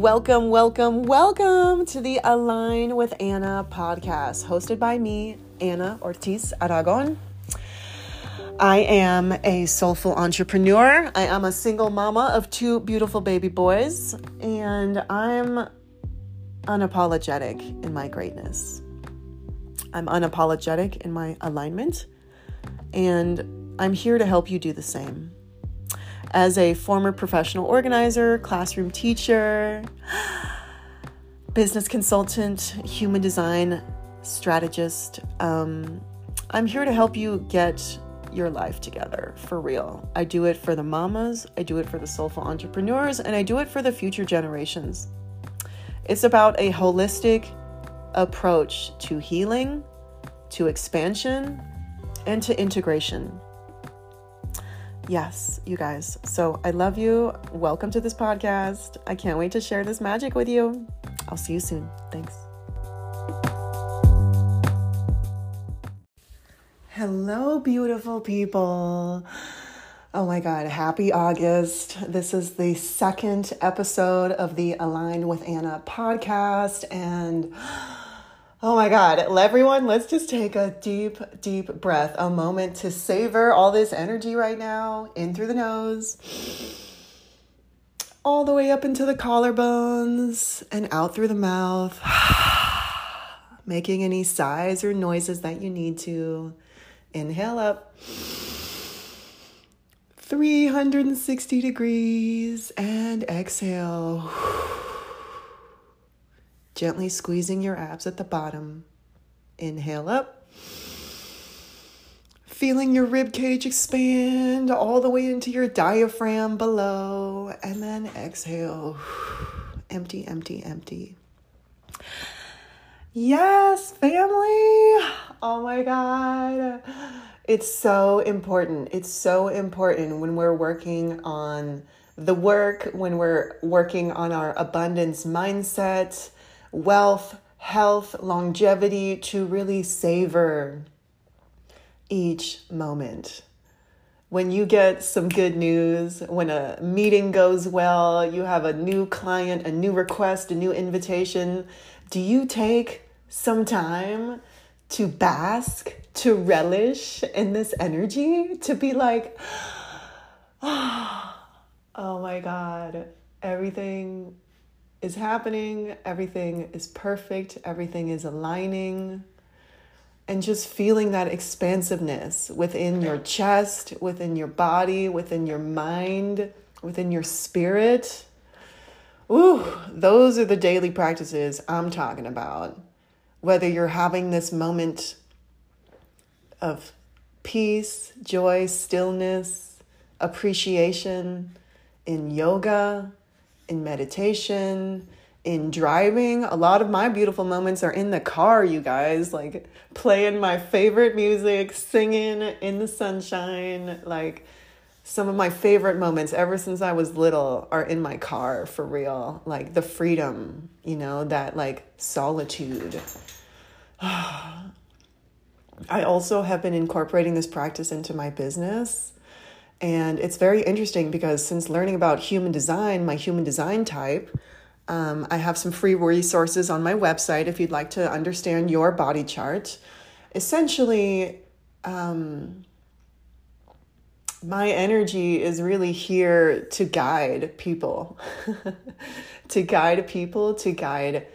Welcome, welcome, welcome to the Align with Anna podcast, hosted by me, Anna Ortiz Aragon. I am a soulful entrepreneur. I am a single mama of two beautiful baby boys, and I'm unapologetic in my greatness. I'm unapologetic in my alignment, and I'm here to help you do the same as a former professional organizer, classroom teacher, business consultant, human design strategist. Um, I'm here to help you get your life together for real. I do it for the mamas, I do it for the soulful entrepreneurs, and I do it for the future generations. It's about a holistic approach to healing, to expansion, and to integration. Yes, you guys. So I love you. Welcome to this podcast. I can't wait to share this magic with you. I'll see you soon. Thanks. Hello, beautiful people. Oh my God, happy August. This is the second episode of the Align with Anna podcast. And Oh my God, everyone, let's just take a deep, deep breath, a moment to savor all this energy right now in through the nose, all the way up into the collarbones and out through the mouth, making any sighs or noises that you need to. Inhale up. 360 degrees and exhale gently squeezing your abs at the bottom. Inhale up. Feeling your rib cage expand all the way into your diaphragm below. And then exhale. Empty, empty, empty. Yes, family. Oh my God. It's so important. It's so important when we're working on the work, when we're working on our abundance mindset wealth, health, longevity to really savor each moment. When you get some good news, when a meeting goes well, you have a new client, a new request, a new invitation, do you take some time to bask, to relish in this energy, to be like, oh my God, everything is happening, everything is perfect, everything is aligning, and just feeling that expansiveness within your chest, within your body, within your mind, within your spirit. Ooh, those are the daily practices I'm talking about. Whether you're having this moment of peace, joy, stillness, appreciation in yoga, in meditation, in driving. A lot of my beautiful moments are in the car, you guys, like playing my favorite music, singing in the sunshine. Like some of my favorite moments ever since I was little are in my car for real. Like the freedom, you know, that like solitude. I also have been incorporating this practice into my business. And it's very interesting because since learning about human design, my human design type, um, I have some free resources on my website if you'd like to understand your body chart. Essentially, um, my energy is really here to guide people, to guide people, to guide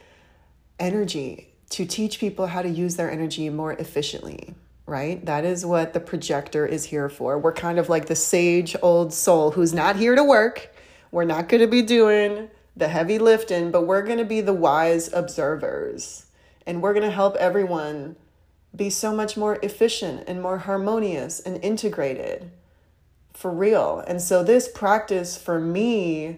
energy, to teach people how to use their energy more efficiently right? That is what the projector is here for. We're kind of like the sage old soul who's not here to work. We're not going to be doing the heavy lifting, but we're going to be the wise observers. And we're going to help everyone be so much more efficient and more harmonious and integrated for real. And so, this practice for me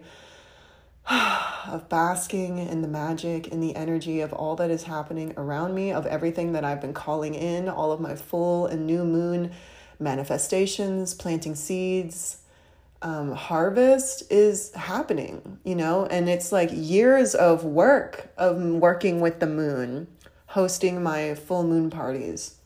of basking in the magic and the energy of all that is happening around me, of everything that I've been calling in, all of my full and new moon manifestations, planting seeds. Um, harvest is happening, you know, and it's like years of work of working with the moon, hosting my full moon parties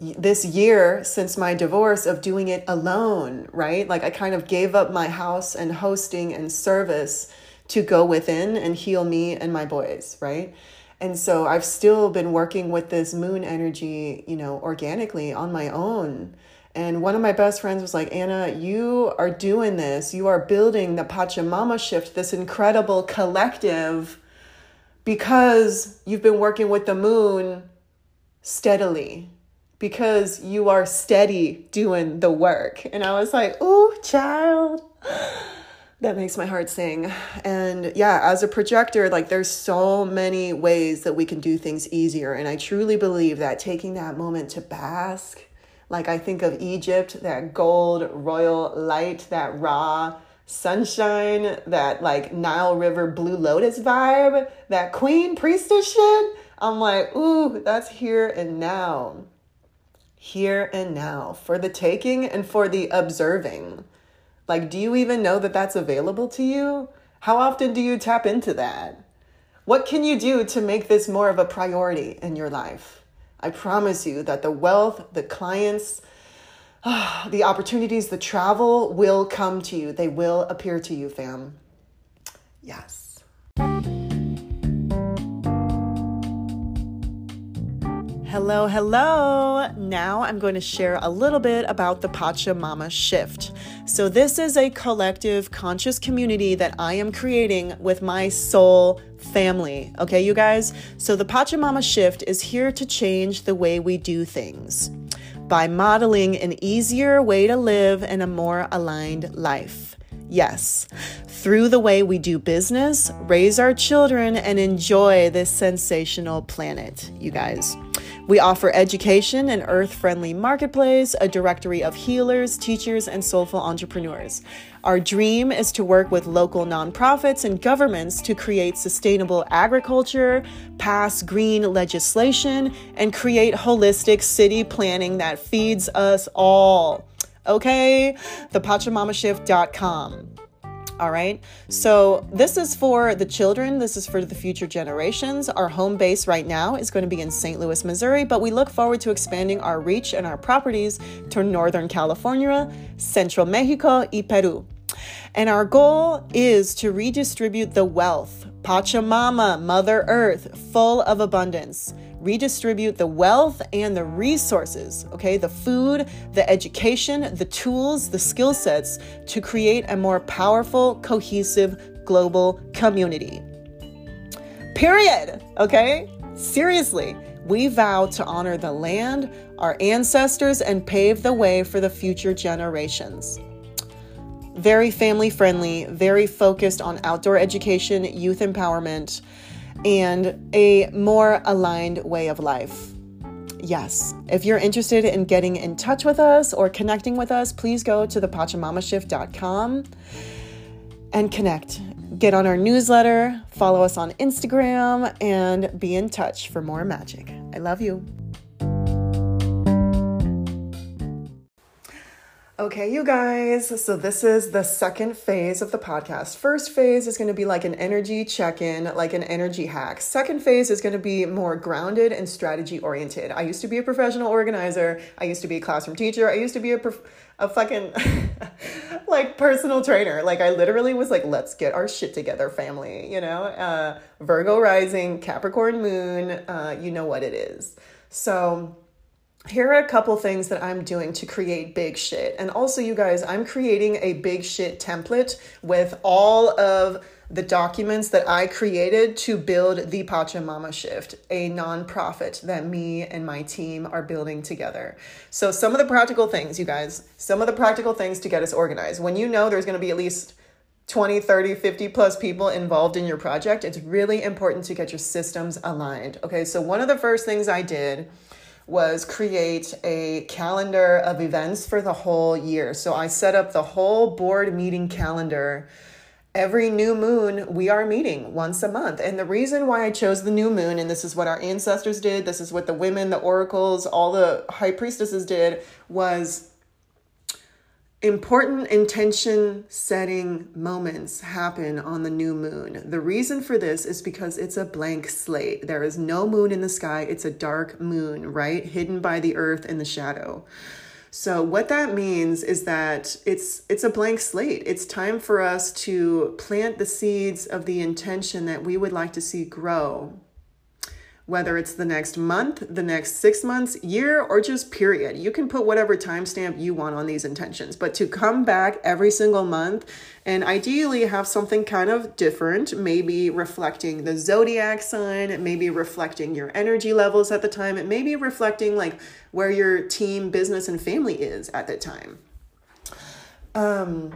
this year since my divorce of doing it alone, right? Like I kind of gave up my house and hosting and service to go within and heal me and my boys, right? And so I've still been working with this moon energy, you know, organically on my own. And one of my best friends was like, Anna, you are doing this. You are building the Pachamama shift, this incredible collective, because you've been working with the moon steadily, because you are steady doing the work. And I was like, oh, child that makes my heart sing. And yeah, as a projector, like there's so many ways that we can do things easier. And I truly believe that taking that moment to bask, like I think of Egypt, that gold royal light, that raw sunshine, that like Nile River blue lotus vibe, that queen priestess shit. I'm like, ooh, that's here and now. Here and now for the taking and for the observing. Like, do you even know that that's available to you? How often do you tap into that? What can you do to make this more of a priority in your life? I promise you that the wealth, the clients, the opportunities, the travel will come to you. They will appear to you, fam. Yes. Hello, hello. Now I'm going to share a little bit about the Pachamama Shift. So, this is a collective conscious community that I am creating with my soul family. Okay, you guys? So, the Pachamama Shift is here to change the way we do things by modeling an easier way to live and a more aligned life. Yes, through the way we do business, raise our children, and enjoy this sensational planet, you guys. We offer education, an earth friendly marketplace, a directory of healers, teachers, and soulful entrepreneurs. Our dream is to work with local nonprofits and governments to create sustainable agriculture, pass green legislation, and create holistic city planning that feeds us all. Okay? ThePachamamashift.com. All right. So, this is for the children. This is for the future generations. Our home base right now is going to be in St. Louis, Missouri, but we look forward to expanding our reach and our properties to Northern California, Central Mexico, and Peru. And our goal is to redistribute the wealth, Pachamama, Mother Earth, full of abundance redistribute the wealth and the resources, okay, the food, the education, the tools, the skill sets to create a more powerful, cohesive global community. Period, okay? Seriously, we vow to honor the land, our ancestors, and pave the way for the future generations very family friendly, very focused on outdoor education, youth empowerment, and a more aligned way of life. Yes, if you're interested in getting in touch with us or connecting with us, please go to thepachamamashift.com and connect. Get on our newsletter, follow us on Instagram, and be in touch for more magic. I love you. Okay, you guys, so this is the second phase of the podcast. First phase is going to be like an energy check in, like an energy hack. Second phase is going to be more grounded and strategy oriented. I used to be a professional organizer, I used to be a classroom teacher, I used to be a, prof- a fucking like personal trainer. Like, I literally was like, let's get our shit together, family, you know? Uh, Virgo rising, Capricorn moon, uh, you know what it is. So, here are a couple things that I'm doing to create big shit. And also, you guys, I'm creating a big shit template with all of the documents that I created to build the Pachamama Shift, a nonprofit that me and my team are building together. So, some of the practical things, you guys, some of the practical things to get us organized. When you know there's going to be at least 20, 30, 50 plus people involved in your project, it's really important to get your systems aligned. Okay, so one of the first things I did was create a calendar of events for the whole year. So I set up the whole board meeting calendar. Every new moon, we are meeting once a month. And the reason why I chose the new moon, and this is what our ancestors did, this is what the women, the oracles, all the high priestesses did, was Important intention setting moments happen on the new moon. The reason for this is because it's a blank slate. There is no moon in the sky, it's a dark moon, right? Hidden by the earth and the shadow. So what that means is that it's it's a blank slate. It's time for us to plant the seeds of the intention that we would like to see grow whether it's the next month, the next six months, year, or just period. You can put whatever timestamp you want on these intentions, but to come back every single month and ideally have something kind of different, maybe reflecting the zodiac sign, maybe reflecting your energy levels at the time, it may be reflecting like where your team, business, and family is at the time. Um,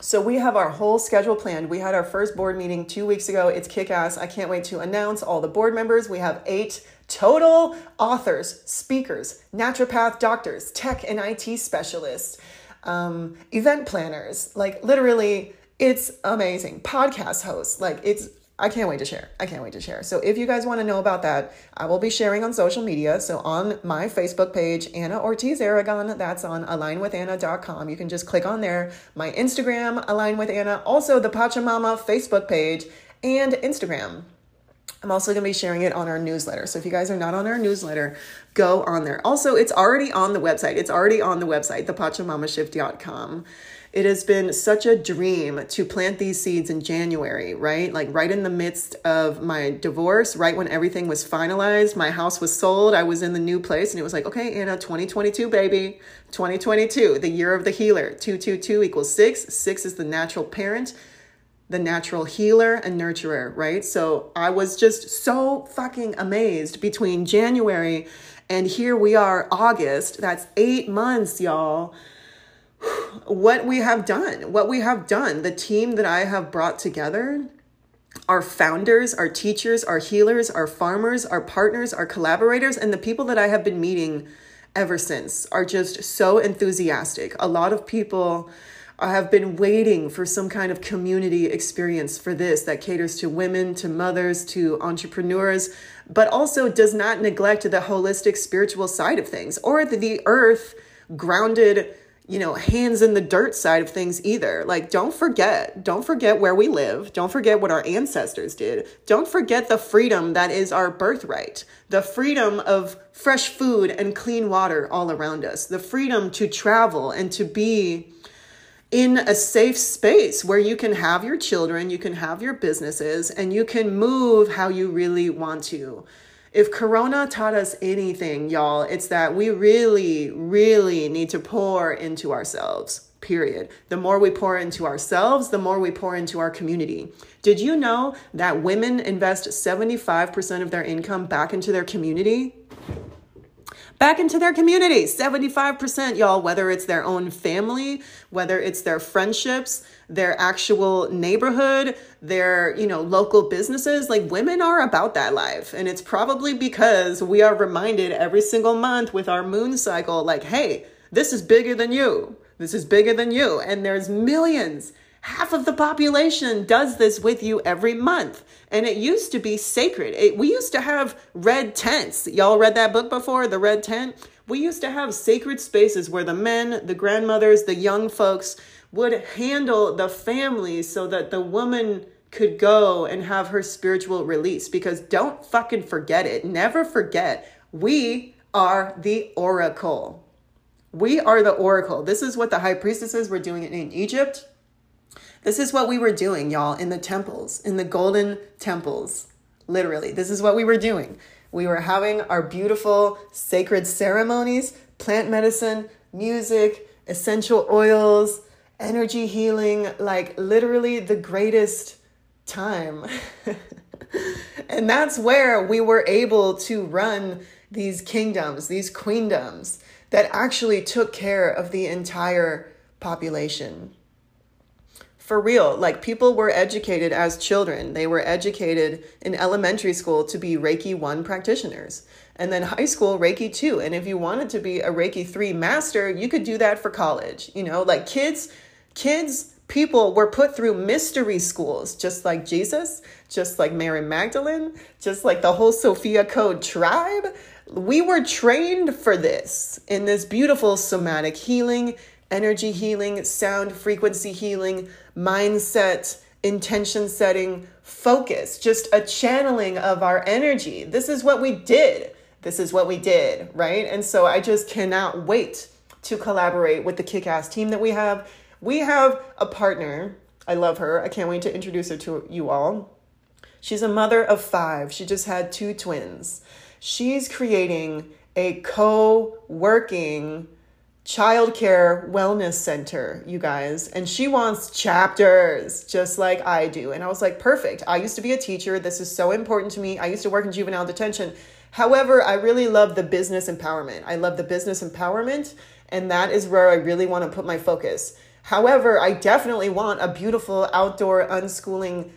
so we have our whole schedule planned. We had our first board meeting two weeks ago. It's kick ass. I can't wait to announce all the board members. We have eight total authors, speakers, naturopath doctors, tech and IT specialists, um, event planners. Like literally, it's amazing. Podcast hosts. Like it's I can't wait to share. I can't wait to share. So if you guys want to know about that, I will be sharing on social media. So on my Facebook page, Anna Ortiz Aragon, that's on alignwithanna.com. You can just click on there. My Instagram, Align with Anna, also the Pachamama Facebook page and Instagram. I'm also going to be sharing it on our newsletter. So if you guys are not on our newsletter, go on there. Also, it's already on the website. It's already on the website, thepachamamashift.com. It has been such a dream to plant these seeds in January, right? Like right in the midst of my divorce, right when everything was finalized, my house was sold, I was in the new place, and it was like, okay, Anna, 2022, baby, 2022, the year of the healer. 222 equals six. Six is the natural parent the natural healer and nurturer, right? So I was just so fucking amazed between January and here we are, August. That's eight months, y'all what we have done, what we have done, the team that I have brought together, our founders, our teachers, our healers, our farmers, our partners, our collaborators, and the people that I have been meeting ever since are just so enthusiastic. A lot of people have been waiting for some kind of community experience for this that caters to women, to mothers, to entrepreneurs, but also does not neglect the holistic spiritual side of things or the, the earth grounded you know, hands in the dirt side of things either. Like, don't forget, don't forget where we live. Don't forget what our ancestors did. Don't forget the freedom that is our birthright. The freedom of fresh food and clean water all around us. The freedom to travel and to be in a safe space where you can have your children, you can have your businesses, and you can move how you really want to. If Corona taught us anything, y'all, it's that we really, really need to pour into ourselves. Period. The more we pour into ourselves, the more we pour into our community. Did you know that women invest 75% of their income back into their community? back into their community. 75%, y'all, whether it's their own family, whether it's their friendships, their actual neighborhood, their, you know, local businesses, like women are about that life. And it's probably because we are reminded every single month with our moon cycle like, "Hey, this is bigger than you. This is bigger than you." And there's millions Half of the population does this with you every month. And it used to be sacred. It, we used to have red tents. Y'all read that book before, The Red Tent? We used to have sacred spaces where the men, the grandmothers, the young folks would handle the family so that the woman could go and have her spiritual release. Because don't fucking forget it. Never forget, we are the oracle. We are the oracle. This is what the high priestesses were doing in Egypt. This is what we were doing, y'all, in the temples, in the golden temples. Literally, this is what we were doing. We were having our beautiful sacred ceremonies, plant medicine, music, essential oils, energy healing, like literally the greatest time. and that's where we were able to run these kingdoms, these queendoms that actually took care of the entire population for real. Like people were educated as children. They were educated in elementary school to be Reiki 1 practitioners. And then high school, Reiki 2. And if you wanted to be a Reiki 3 master, you could do that for college. You know, like kids, kids, people were put through mystery schools, just like Jesus, just like Mary Magdalene, just like the whole Sophia Code tribe. We were trained for this in this beautiful somatic healing energy healing, sound frequency healing, mindset, intention setting, focus, just a channeling of our energy. This is what we did. This is what we did, right? And so I just cannot wait to collaborate with the kick ass team that we have. We have a partner. I love her. I can't wait to introduce her to you all. She's a mother of five. She just had two twins. She's creating a co working childcare wellness center, you guys. And she wants chapters, just like I do. And I was like, perfect. I used to be a teacher. This is so important to me. I used to work in juvenile detention. However, I really love the business empowerment. I love the business empowerment, and that is where I really want to put my focus. However, I definitely want a beautiful outdoor unschooling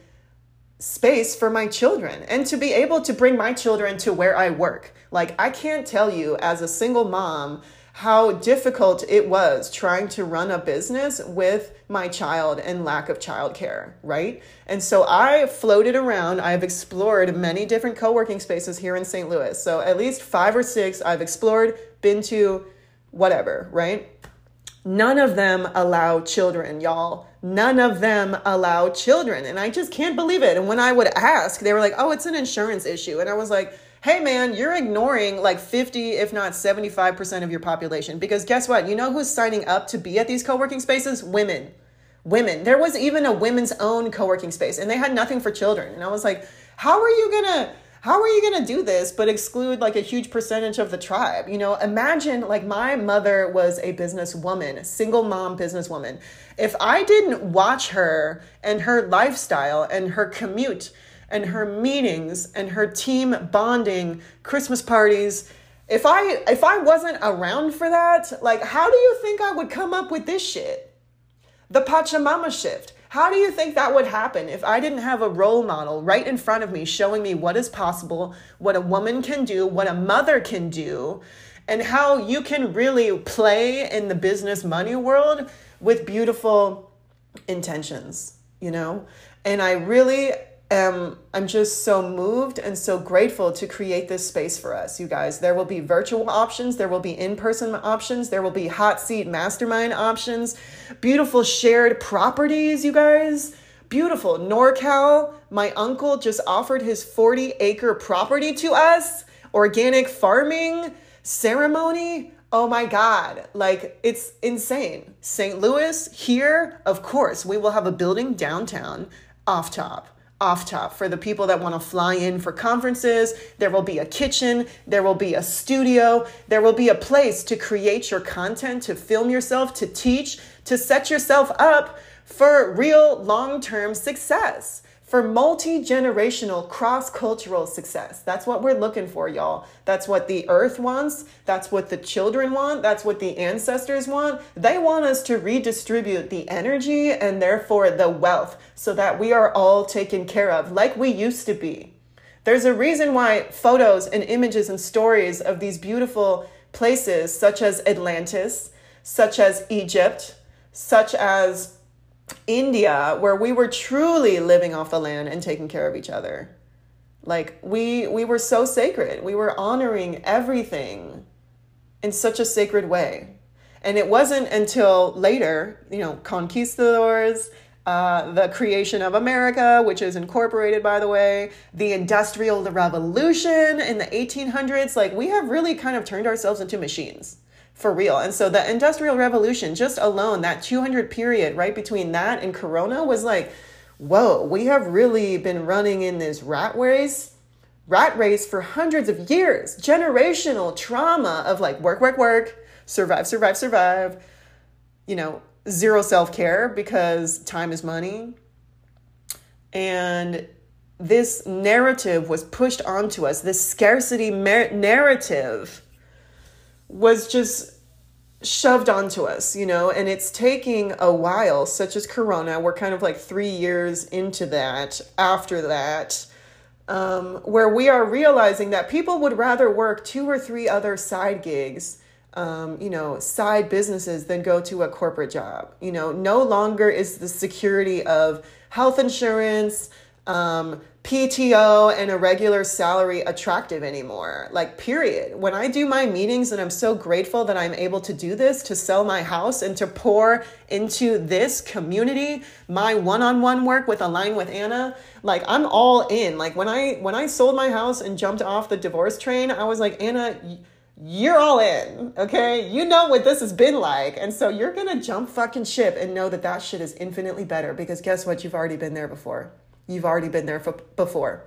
space for my children and to be able to bring my children to where I work. Like, I can't tell you as a single mom how difficult it was trying to run a business with my child and lack of childcare, right? And so I floated around. I've explored many different co working spaces here in St. Louis. So at least five or six I've explored, been to, whatever, right? None of them allow children, y'all. None of them allow children. And I just can't believe it. And when I would ask, they were like, oh, it's an insurance issue. And I was like, hey man, you're ignoring like 50, if not 75% of your population. Because guess what? You know who's signing up to be at these co working spaces? Women. Women. There was even a women's own co working space and they had nothing for children. And I was like, how are you gonna? How are you going to do this but exclude like a huge percentage of the tribe? You know, imagine like my mother was a businesswoman, single mom businesswoman. If I didn't watch her and her lifestyle and her commute and her meetings and her team bonding, Christmas parties. If I if I wasn't around for that, like how do you think I would come up with this shit? The Pachamama shift. How do you think that would happen if I didn't have a role model right in front of me showing me what is possible, what a woman can do, what a mother can do, and how you can really play in the business money world with beautiful intentions, you know? And I really am I'm just so moved and so grateful to create this space for us, you guys. There will be virtual options, there will be in-person options, there will be hot seat mastermind options, beautiful shared properties, you guys. Beautiful. NorCal, my uncle just offered his 40 acre property to us. Organic farming ceremony. Oh my God. Like, it's insane. St. Louis, here, of course, we will have a building downtown off top off top for the people that want to fly in for conferences. There will be a kitchen, there will be a studio, there will be a place to create your content, to film yourself, to teach, to set yourself up for real long term success for multi generational, cross cultural success. That's what we're looking for, y'all. That's what the earth wants. That's what the children want. That's what the ancestors want. They want us to redistribute the energy and therefore the wealth so that we are all taken care of like we used to be. There's a reason why photos and images and stories of these beautiful places, such as Atlantis, such as Egypt, such as India, where we were truly living off the land and taking care of each other. Like we we were so sacred. We were honoring everything in such a sacred way. And it wasn't until later, you know, conquistadors, uh, the creation of America, which is incorporated, by the way, the Industrial Revolution in the 1800s. Like, we have really kind of turned ourselves into machines for real. And so the Industrial Revolution, just alone, that 200 period right between that and Corona was like, whoa, we have really been running in this rat race, rat race for hundreds of years, generational trauma of like work, work, work, survive, survive, survive, you know, zero self care because time is money. And this narrative was pushed onto us, this scarcity narrative was just shoved onto us, you know, and it's taking a while, such as Corona. We're kind of like three years into that, after that, um, where we are realizing that people would rather work two or three other side gigs. Um, you know, side businesses than go to a corporate job. You know, no longer is the security of health insurance, um, PTO and a regular salary attractive anymore. Like, period. When I do my meetings, and I'm so grateful that I'm able to do this to sell my house and to pour into this community, my one-on-one work with Align with Anna, like I'm all in. Like when I when I sold my house and jumped off the divorce train, I was like, Anna, you're all in, okay? You know what this has been like. And so you're gonna jump fucking ship and know that that shit is infinitely better because guess what? You've already been there before. You've already been there for, before.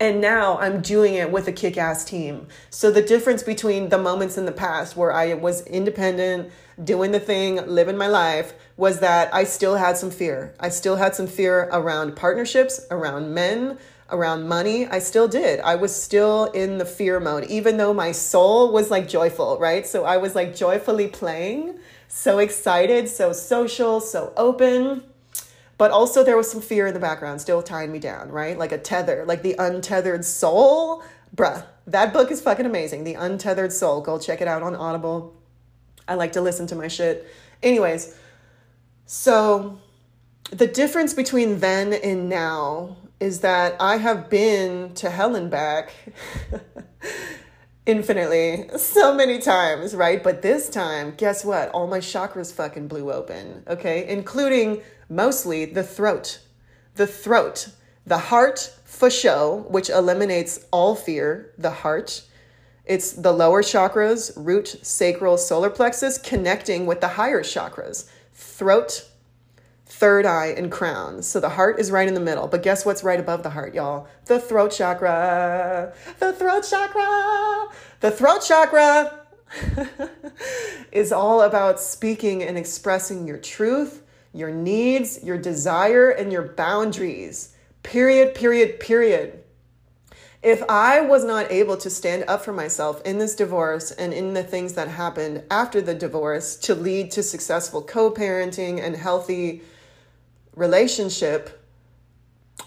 And now I'm doing it with a kick ass team. So the difference between the moments in the past where I was independent, doing the thing, living my life, was that I still had some fear. I still had some fear around partnerships, around men, around money. I still did. I was still in the fear mode, even though my soul was like joyful, right? So I was like joyfully playing, so excited, so social, so open but also there was some fear in the background still tying me down, right? Like a tether, like the untethered soul. Bruh, that book is fucking amazing. The Untethered Soul. Go check it out on Audible. I like to listen to my shit. Anyways, so the difference between then and now is that I have been to hell and back infinitely so many times, right? But this time, guess what? All my chakras fucking blew open, okay? Including mostly the throat. The throat. The heart for show, which eliminates all fear, the heart. It's the lower chakras, root, sacral, solar plexus, connecting with the higher chakras, throat, third eye, and crown. So the heart is right in the middle. But guess what's right above the heart, y'all? The throat chakra. The throat chakra. The throat chakra is all about speaking and expressing your truth, your needs, your desire, and your boundaries. Period, period, period. If I was not able to stand up for myself in this divorce and in the things that happened after the divorce to lead to successful co parenting and healthy relationship,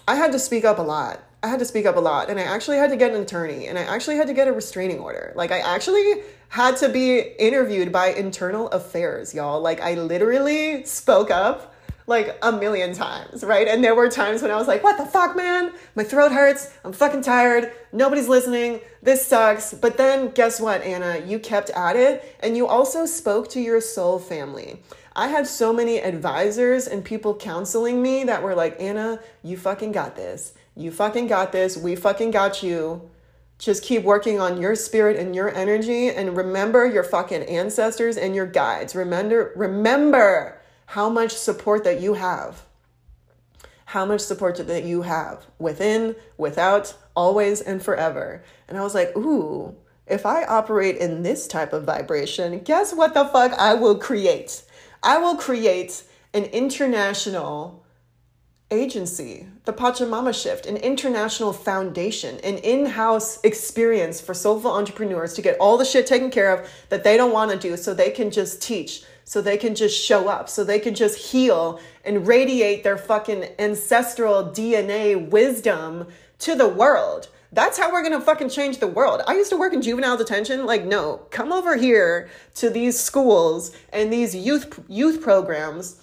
I had to speak up a lot. I had to speak up a lot. And I actually had to get an attorney and I actually had to get a restraining order. Like, I actually had to be interviewed by internal affairs, y'all. Like, I literally spoke up like a million times, right? And there were times when I was like, what the fuck, man? My throat hurts. I'm fucking tired. Nobody's listening. This sucks. But then guess what, Anna? You kept at it and you also spoke to your soul family. I had so many advisors and people counseling me that were like, Anna, you fucking got this. You fucking got this. We fucking got you. Just keep working on your spirit and your energy and remember your fucking ancestors and your guides. Remember remember how much support that you have. How much support that you have within, without, always and forever. And I was like, "Ooh, if I operate in this type of vibration, guess what the fuck I will create? I will create an international agency, the Pachamama Shift, an international foundation, an in house experience for soulful entrepreneurs to get all the shit taken care of that they don't want to do so they can just teach, so they can just show up, so they can just heal and radiate their fucking ancestral DNA wisdom to the world. That's how we're gonna fucking change the world. I used to work in juvenile detention. Like, no, come over here to these schools and these youth youth programs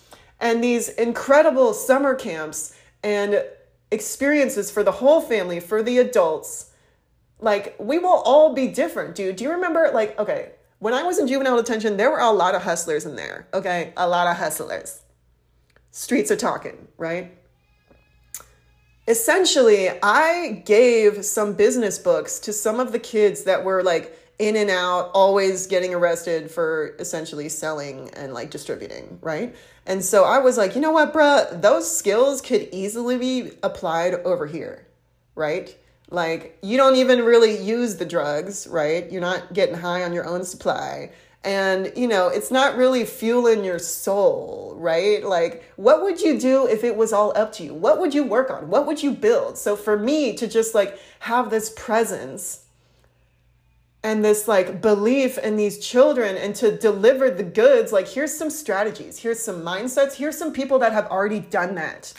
and these incredible summer camps and experiences for the whole family, for the adults. Like, we will all be different, dude. Do you remember, like, okay, when I was in juvenile detention, there were a lot of hustlers in there, okay? A lot of hustlers. Streets are talking, right? essentially, I gave some business books to some of the kids that were like in and out, always getting arrested for essentially selling and like distributing, right? And so I was like, you know what, bruh, those skills could easily be applied over here, right? Like, you don't even really use the drugs, right? You're not getting high on your own supply and you know it's not really fueling your soul right like what would you do if it was all up to you what would you work on what would you build so for me to just like have this presence and this like belief in these children and to deliver the goods like here's some strategies here's some mindsets here's some people that have already done that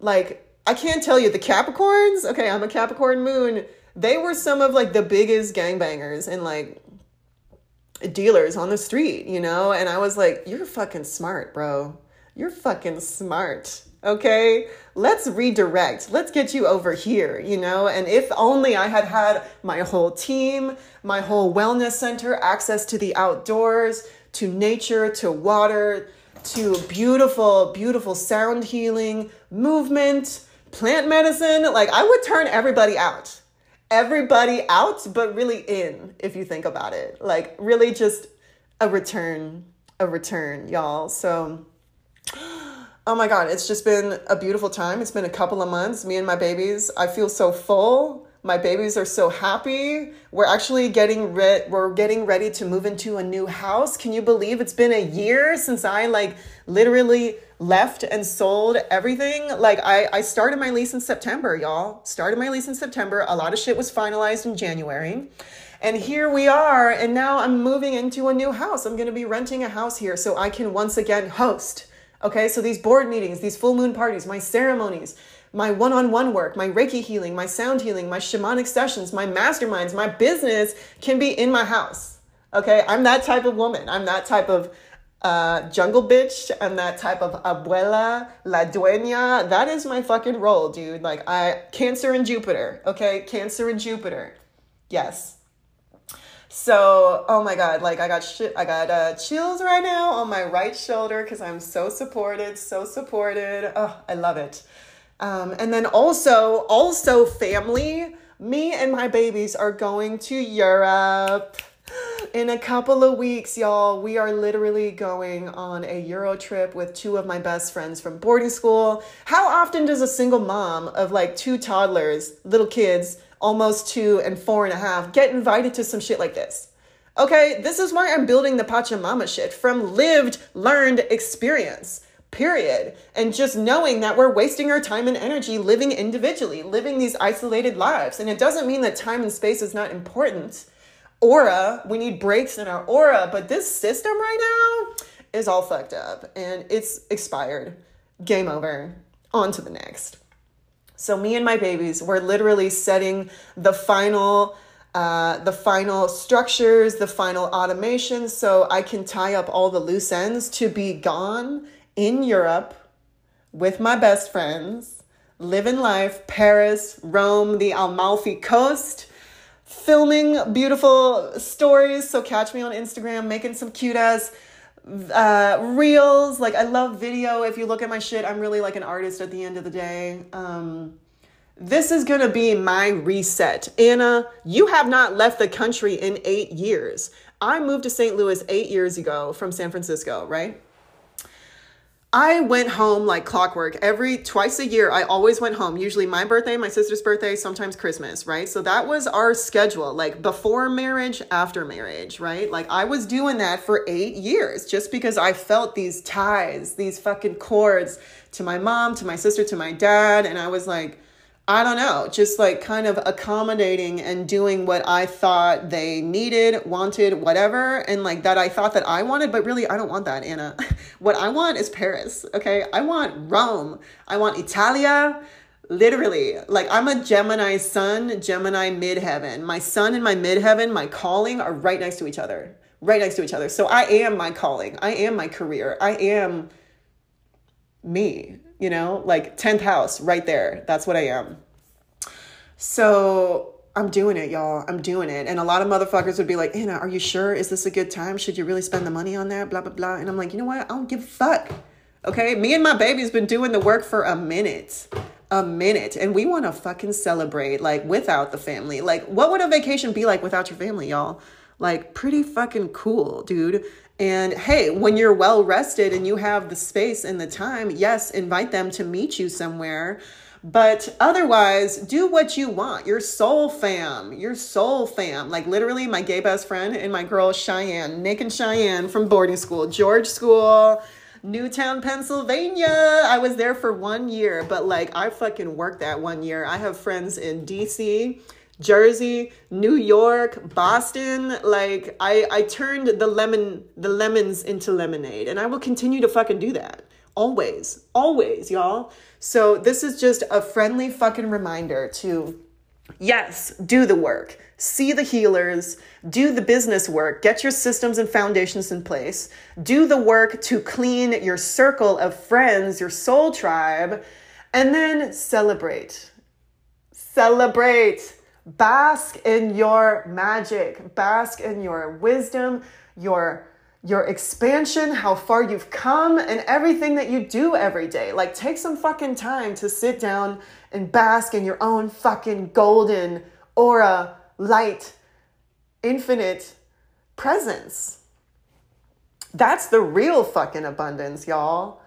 like i can't tell you the capricorns okay i'm a capricorn moon they were some of like the biggest gangbangers and like dealers on the street, you know? And I was like, you're fucking smart, bro. You're fucking smart. Okay, let's redirect. Let's get you over here, you know? And if only I had had my whole team, my whole wellness center, access to the outdoors, to nature, to water, to beautiful, beautiful sound healing, movement, plant medicine, like I would turn everybody out everybody out, but really in, if you think about it. Like, really just a return, a return, y'all. So, oh my God, it's just been a beautiful time. It's been a couple of months. Me and my babies, I feel so full. My babies are so happy. We're actually getting re- we're getting ready to move into a new house. Can you believe it's been a year since I like literally left and sold everything. Like I, I started my lease in September, y'all. Started my lease in September. A lot of shit was finalized in January. And here we are. And now I'm moving into a new house. I'm going to be renting a house here so I can once again host. Okay. So these board meetings, these full moon parties, my ceremonies, my one on one work, my Reiki healing, my sound healing, my shamanic sessions, my masterminds, my business can be in my house. Okay. I'm that type of woman. I'm that type of uh, jungle bitch and that type of abuela, la dueña. That is my fucking role, dude. Like, I, Cancer and Jupiter, okay? Cancer and Jupiter. Yes. So, oh my God, like I got shit, I got uh, chills right now on my right shoulder because I'm so supported, so supported. Oh, I love it. Um, and then also, also family. Me and my babies are going to Europe in a couple of weeks, y'all, we are literally going on a Euro trip with two of my best friends from boarding school. How often does a single mom of like two toddlers, little kids, almost two and four and a half, get invited to some shit like this? Okay, this is why I'm building the Pachamama shift from lived, learned experience period. And just knowing that we're wasting our time and energy living individually, living these isolated lives. And it doesn't mean that time and space is not important aura. We need breaks in our aura, but this system right now is all fucked up and it's expired. Game over. On to the next. So me and my babies, we're literally setting the final uh, the final structures, the final automation, so I can tie up all the loose ends to be gone in Europe with my best friends, living life, Paris, Rome, the Amalfi Coast, filming beautiful stories. So catch me on Instagram making some cute ass uh, reels. Like I love video. If you look at my shit, I'm really like an artist at the end of the day. Um, this is gonna be my reset. Anna, you have not left the country in eight years. I moved to St. Louis eight years ago from San Francisco, right? I went home like clockwork every twice a year. I always went home, usually my birthday, my sister's birthday, sometimes Christmas, right? So that was our schedule, like before marriage, after marriage, right? Like I was doing that for eight years just because I felt these ties, these fucking cords to my mom, to my sister, to my dad. And I was like, I don't know, just like kind of accommodating and doing what I thought they needed, wanted, whatever, and like that I thought that I wanted, but really I don't want that, Anna. what I want is Paris, okay? I want Rome. I want Italia. Literally, like I'm a Gemini sun, Gemini midheaven. My sun and my midheaven, my calling are right next to each other. Right next to each other. So I am my calling. I am my career. I am me you know, like 10th house right there. That's what I am. So I'm doing it, y'all. I'm doing it. And a lot of motherfuckers would be like, Anna, are you sure? Is this a good time? Should you really spend the money on that? Blah, blah, blah. And I'm like, you know what? I don't give a fuck. Okay. Me and my baby's been doing the work for a minute. A minute. And we want to fucking celebrate like without the family. Like, what would a vacation be like without your family, y'all? Like, pretty fucking cool, dude. And hey, when you're well rested and you have the space and the time, yes, invite them to meet you somewhere. But otherwise, do what you want. Your soul fam, your soul fam. Like literally, my gay best friend and my girl Cheyenne, Nick and Cheyenne from boarding school, George School, Newtown, Pennsylvania. I was there for one year, but like I fucking worked that one year. I have friends in DC Jersey, New York, Boston. Like I I turned the lemon the lemons into lemonade and I will continue to fucking do that. Always. Always, y'all. So this is just a friendly fucking reminder to yes, do the work. See the healers, do the business work, get your systems and foundations in place, do the work to clean your circle of friends, your soul tribe, and then celebrate. Celebrate Bask in your magic, bask in your wisdom, your your expansion, how far you've come, and everything that you do every day. Like, take some fucking time to sit down and bask in your own fucking golden aura, light, infinite presence. That's the real fucking abundance, y'all.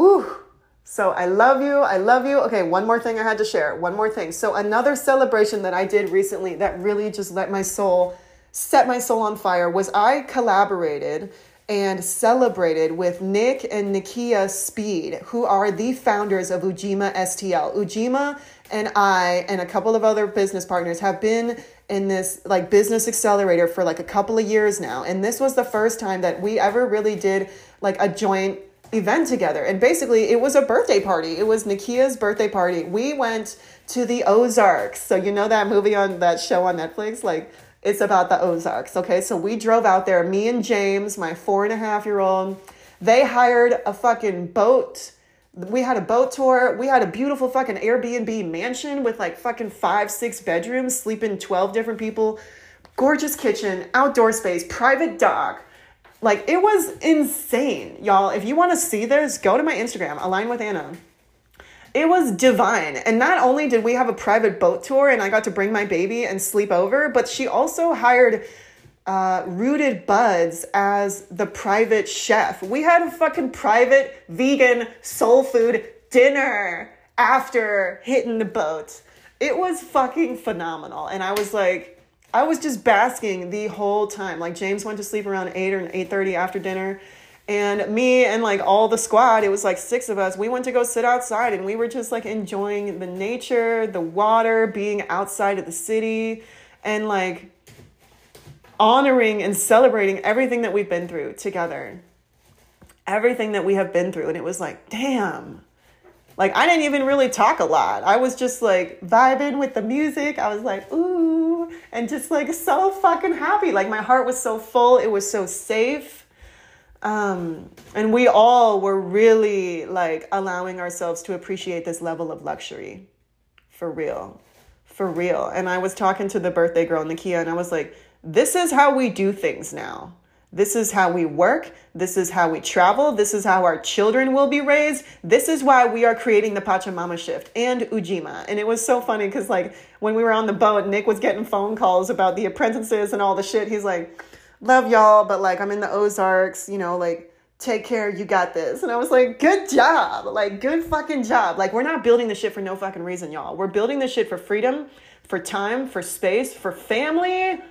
Ooh. So I love you. I love you. Okay, one more thing I had to share. One more thing. So another celebration that I did recently that really just let my soul set my soul on fire was I collaborated and celebrated with Nick and Nikia Speed, who are the founders of Ujima STL. Ujima and I and a couple of other business partners have been in this like business accelerator for like a couple of years now. And this was the first time that we ever really did like a joint event together. And basically, it was a birthday party. It was Nikia's birthday party. We went to the Ozarks. So, you know that movie on that show on Netflix? Like, it's about the Ozarks. Okay. So, we drove out there, me and James, my four and a half year old. They hired a fucking boat. We had a boat tour. We had a beautiful fucking Airbnb mansion with like fucking five, six bedrooms, sleeping 12 different people, gorgeous kitchen, outdoor space, private dock like it was insane, y'all. If you want to see this, go to my Instagram, Align with Anna. It was divine. And not only did we have a private boat tour and I got to bring my baby and sleep over, but she also hired uh, Rooted Buds as the private chef. We had a fucking private vegan soul food dinner after hitting the boat. It was fucking phenomenal. And I was like, I was just basking the whole time. Like James went to sleep around 8 or 8:30 after dinner. And me and like all the squad, it was like six of us. We went to go sit outside and we were just like enjoying the nature, the water, being outside of the city and like honoring and celebrating everything that we've been through together. Everything that we have been through and it was like, damn. Like I didn't even really talk a lot. I was just like vibing with the music. I was like, ooh, and just like so fucking happy. Like my heart was so full. It was so safe. Um, and we all were really like allowing ourselves to appreciate this level of luxury for real. For real. And I was talking to the birthday girl, Nikia, and I was like, this is how we do things now. This is how we work. This is how we travel. This is how our children will be raised. This is why we are creating the Pachamama shift and Ujima. And it was so funny because, like, when we were on the boat, Nick was getting phone calls about the apprentices and all the shit. He's like, Love y'all, but like, I'm in the Ozarks, you know, like, take care, you got this. And I was like, Good job. Like, good fucking job. Like, we're not building the shit for no fucking reason, y'all. We're building the shit for freedom, for time, for space, for family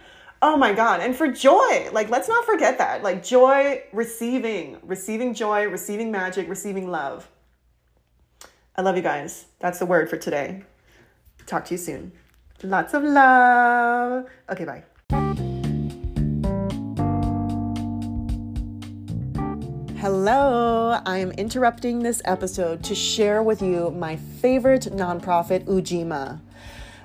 Oh my God. And for joy, like, let's not forget that. Like, joy, receiving, receiving joy, receiving magic, receiving love. I love you guys. That's the word for today. Talk to you soon. Lots of love. Okay, bye. Hello, I am interrupting this episode to share with you my favorite nonprofit, Ujima.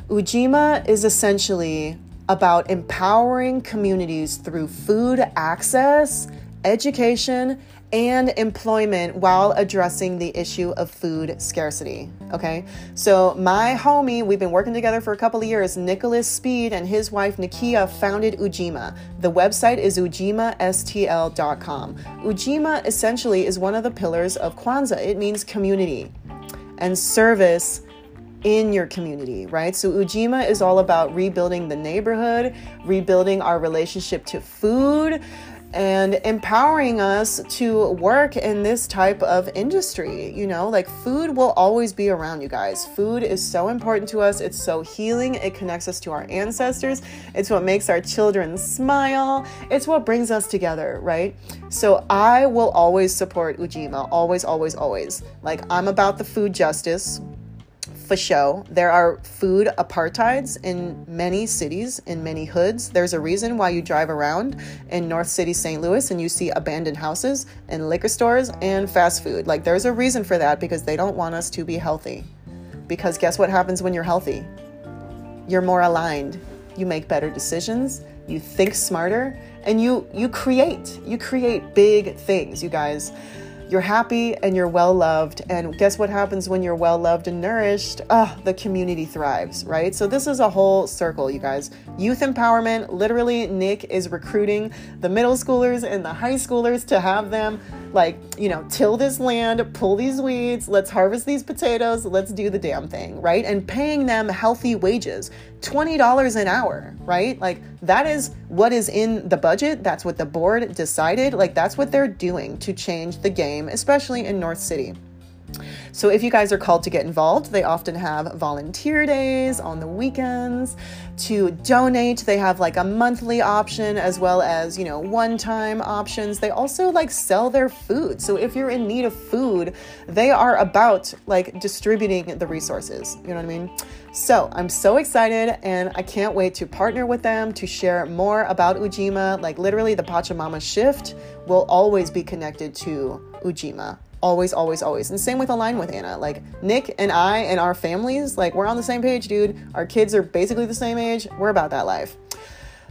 Ujima is essentially about empowering communities through food access, education, and employment while addressing the issue of food scarcity. Okay, so my homie, we've been working together for a couple of years. Nicholas Speed and his wife Nikia founded Ujima. The website is ujimastl.com. Ujima essentially is one of the pillars of Kwanzaa, it means community and service in your community, right? So Ujima is all about rebuilding the neighborhood, rebuilding our relationship to food, and empowering us to work in this type of industry. You know, like food will always be around you guys. Food is so important to us. It's so healing. It connects us to our ancestors. It's what makes our children smile. It's what brings us together, right? So I will always support Ujima. Always, always, always. Like I'm about the food justice for show. There are food apartheids in many cities, in many hoods. There's a reason why you drive around in North City, St. Louis, and you see abandoned houses and liquor stores and fast food. Like, there's a reason for that because they don't want us to be healthy. Because guess what happens when you're healthy? You're more aligned. You make better decisions. You think smarter and you you create. You create big things, you guys. You're happy and you're well loved. And guess what happens when you're well loved and nourished? Ah, the community thrives, right? So this is a whole circle, you guys. Youth empowerment, literally, Nick is recruiting the middle schoolers and the high schoolers to have them like, you know, till this land, pull these weeds, let's harvest these potatoes, let's do the damn thing, right? And paying them healthy wages, $20 an hour, right? Like that is what is in the budget. That's what the board decided. Like that's what they're doing to change the game, especially in North City. So if you guys are called to get involved, they often have volunteer days on the weekends to donate. They have like a monthly option as well as, you know, one-time options. They also like sell their food. So if you're in need of food, they are about like distributing the resources. You know what I mean? So I'm so excited and I can't wait to partner with them to share more about Ujima. Like literally the Pachamama shift will always be connected to Ujima. Always always always. And same with align with anna. Like nick and i and our families like we're on the same page dude. Our kids are basically the same age. We're about that life.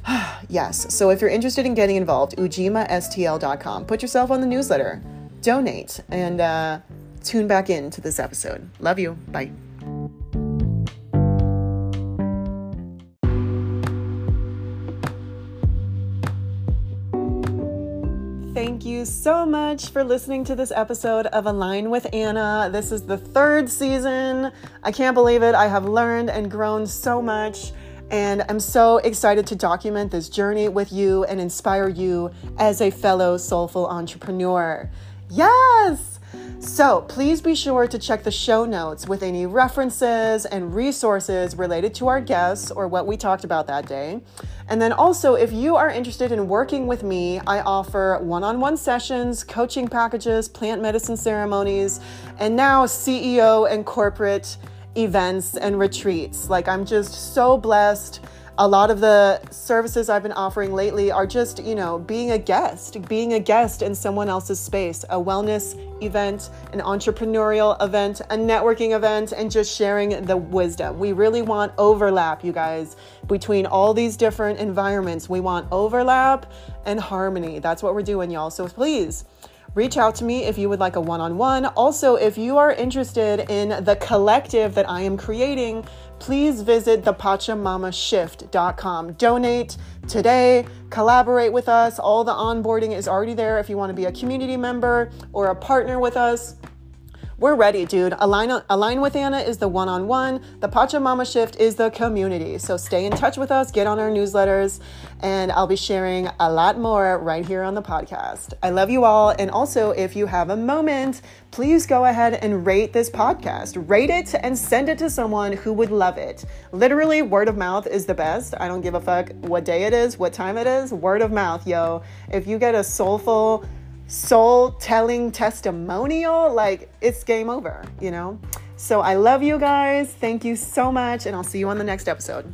Yes. So if you're interested in getting involved ujimastl.com put yourself on the newsletter. Donate. And uh, tune back in to this episode. Love you. Bye you so much for listening to this episode of Align with Anna. This is the third season. I can't believe it. I have learned and grown so much. And I'm so excited to document this journey with you and inspire you as a fellow soulful entrepreneur. Yes! So please be sure to check the show notes with any references and resources related to our guests or what we talked about that day. And then also, if you are interested in working with me, I offer one on one sessions, coaching packages, plant medicine ceremonies, and now CEO and corporate events and retreats. Like, I'm just so blessed a lot of the services I've been offering lately are just, you know, being a guest, being a guest in someone else's space, a wellness event, an entrepreneurial event, a networking event, and just sharing the wisdom. We really want overlap, you guys, between all these different environments. We want overlap and harmony. That's what we're doing, y'all. So please, reach out to me if you would like a one on one. Also, if you are interested in the collective that I am creating, please visit thepachamamashift.com. Donate today, collaborate with us. All the onboarding is already there if you want to be a community member or a partner with us. We're ready, dude. Align, align with Anna is the one on one. The Pachamama Shift is the community. So stay in touch with us, get on our newsletters, and I'll be sharing a lot more right here on the podcast. I love you all. And also, if you have a moment, please go ahead and rate this podcast. Rate it and send it to someone who would love it. Literally, word of mouth is the best. I don't give a fuck what day it is, what time it is. Word of mouth, yo. If you get a soulful, soul telling testimonial, like it's game over, you know? So I love you guys. Thank you so much. And I'll see you on the next episode.